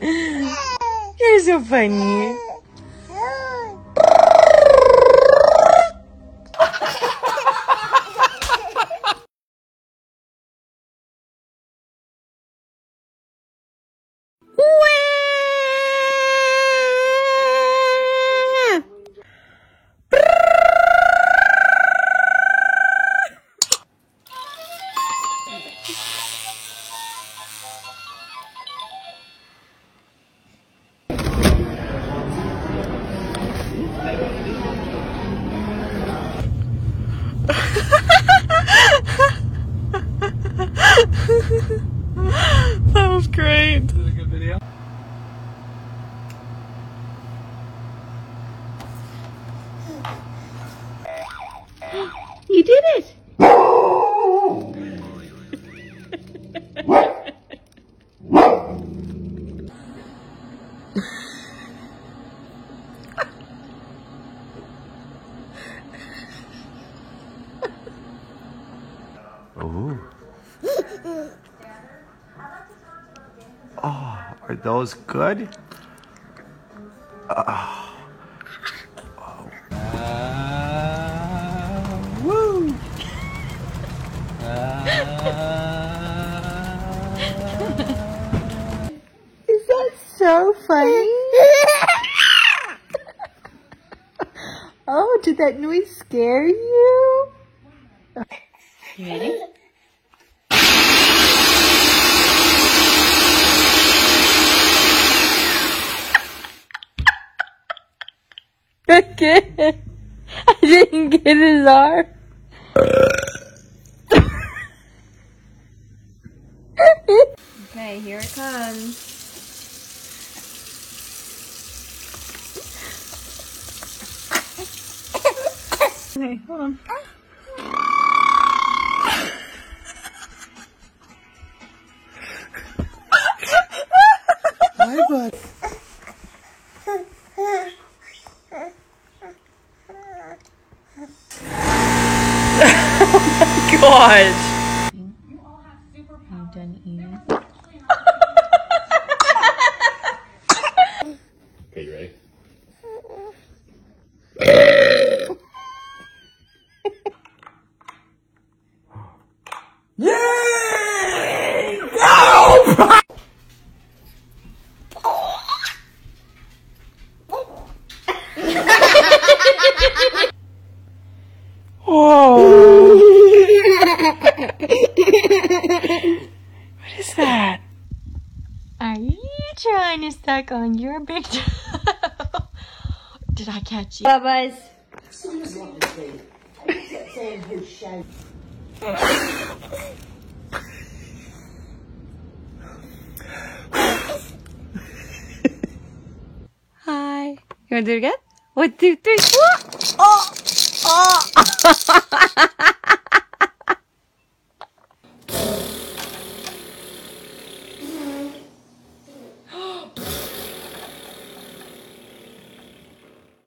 You're so funny. You did it. Oh, are those good? Uh, oh, did that noise scare you? You ready? Okay. I didn't get his arm. Okay, here it comes. Okay, hold on. Hi, bud. Gosh. I'm done eating. Okay, you ready? Whoa. what is that? Are you trying to suck on your big toe? Did I catch you? Bubba's. Hi. You wanna do it again? One, two, three. Oh! Oh!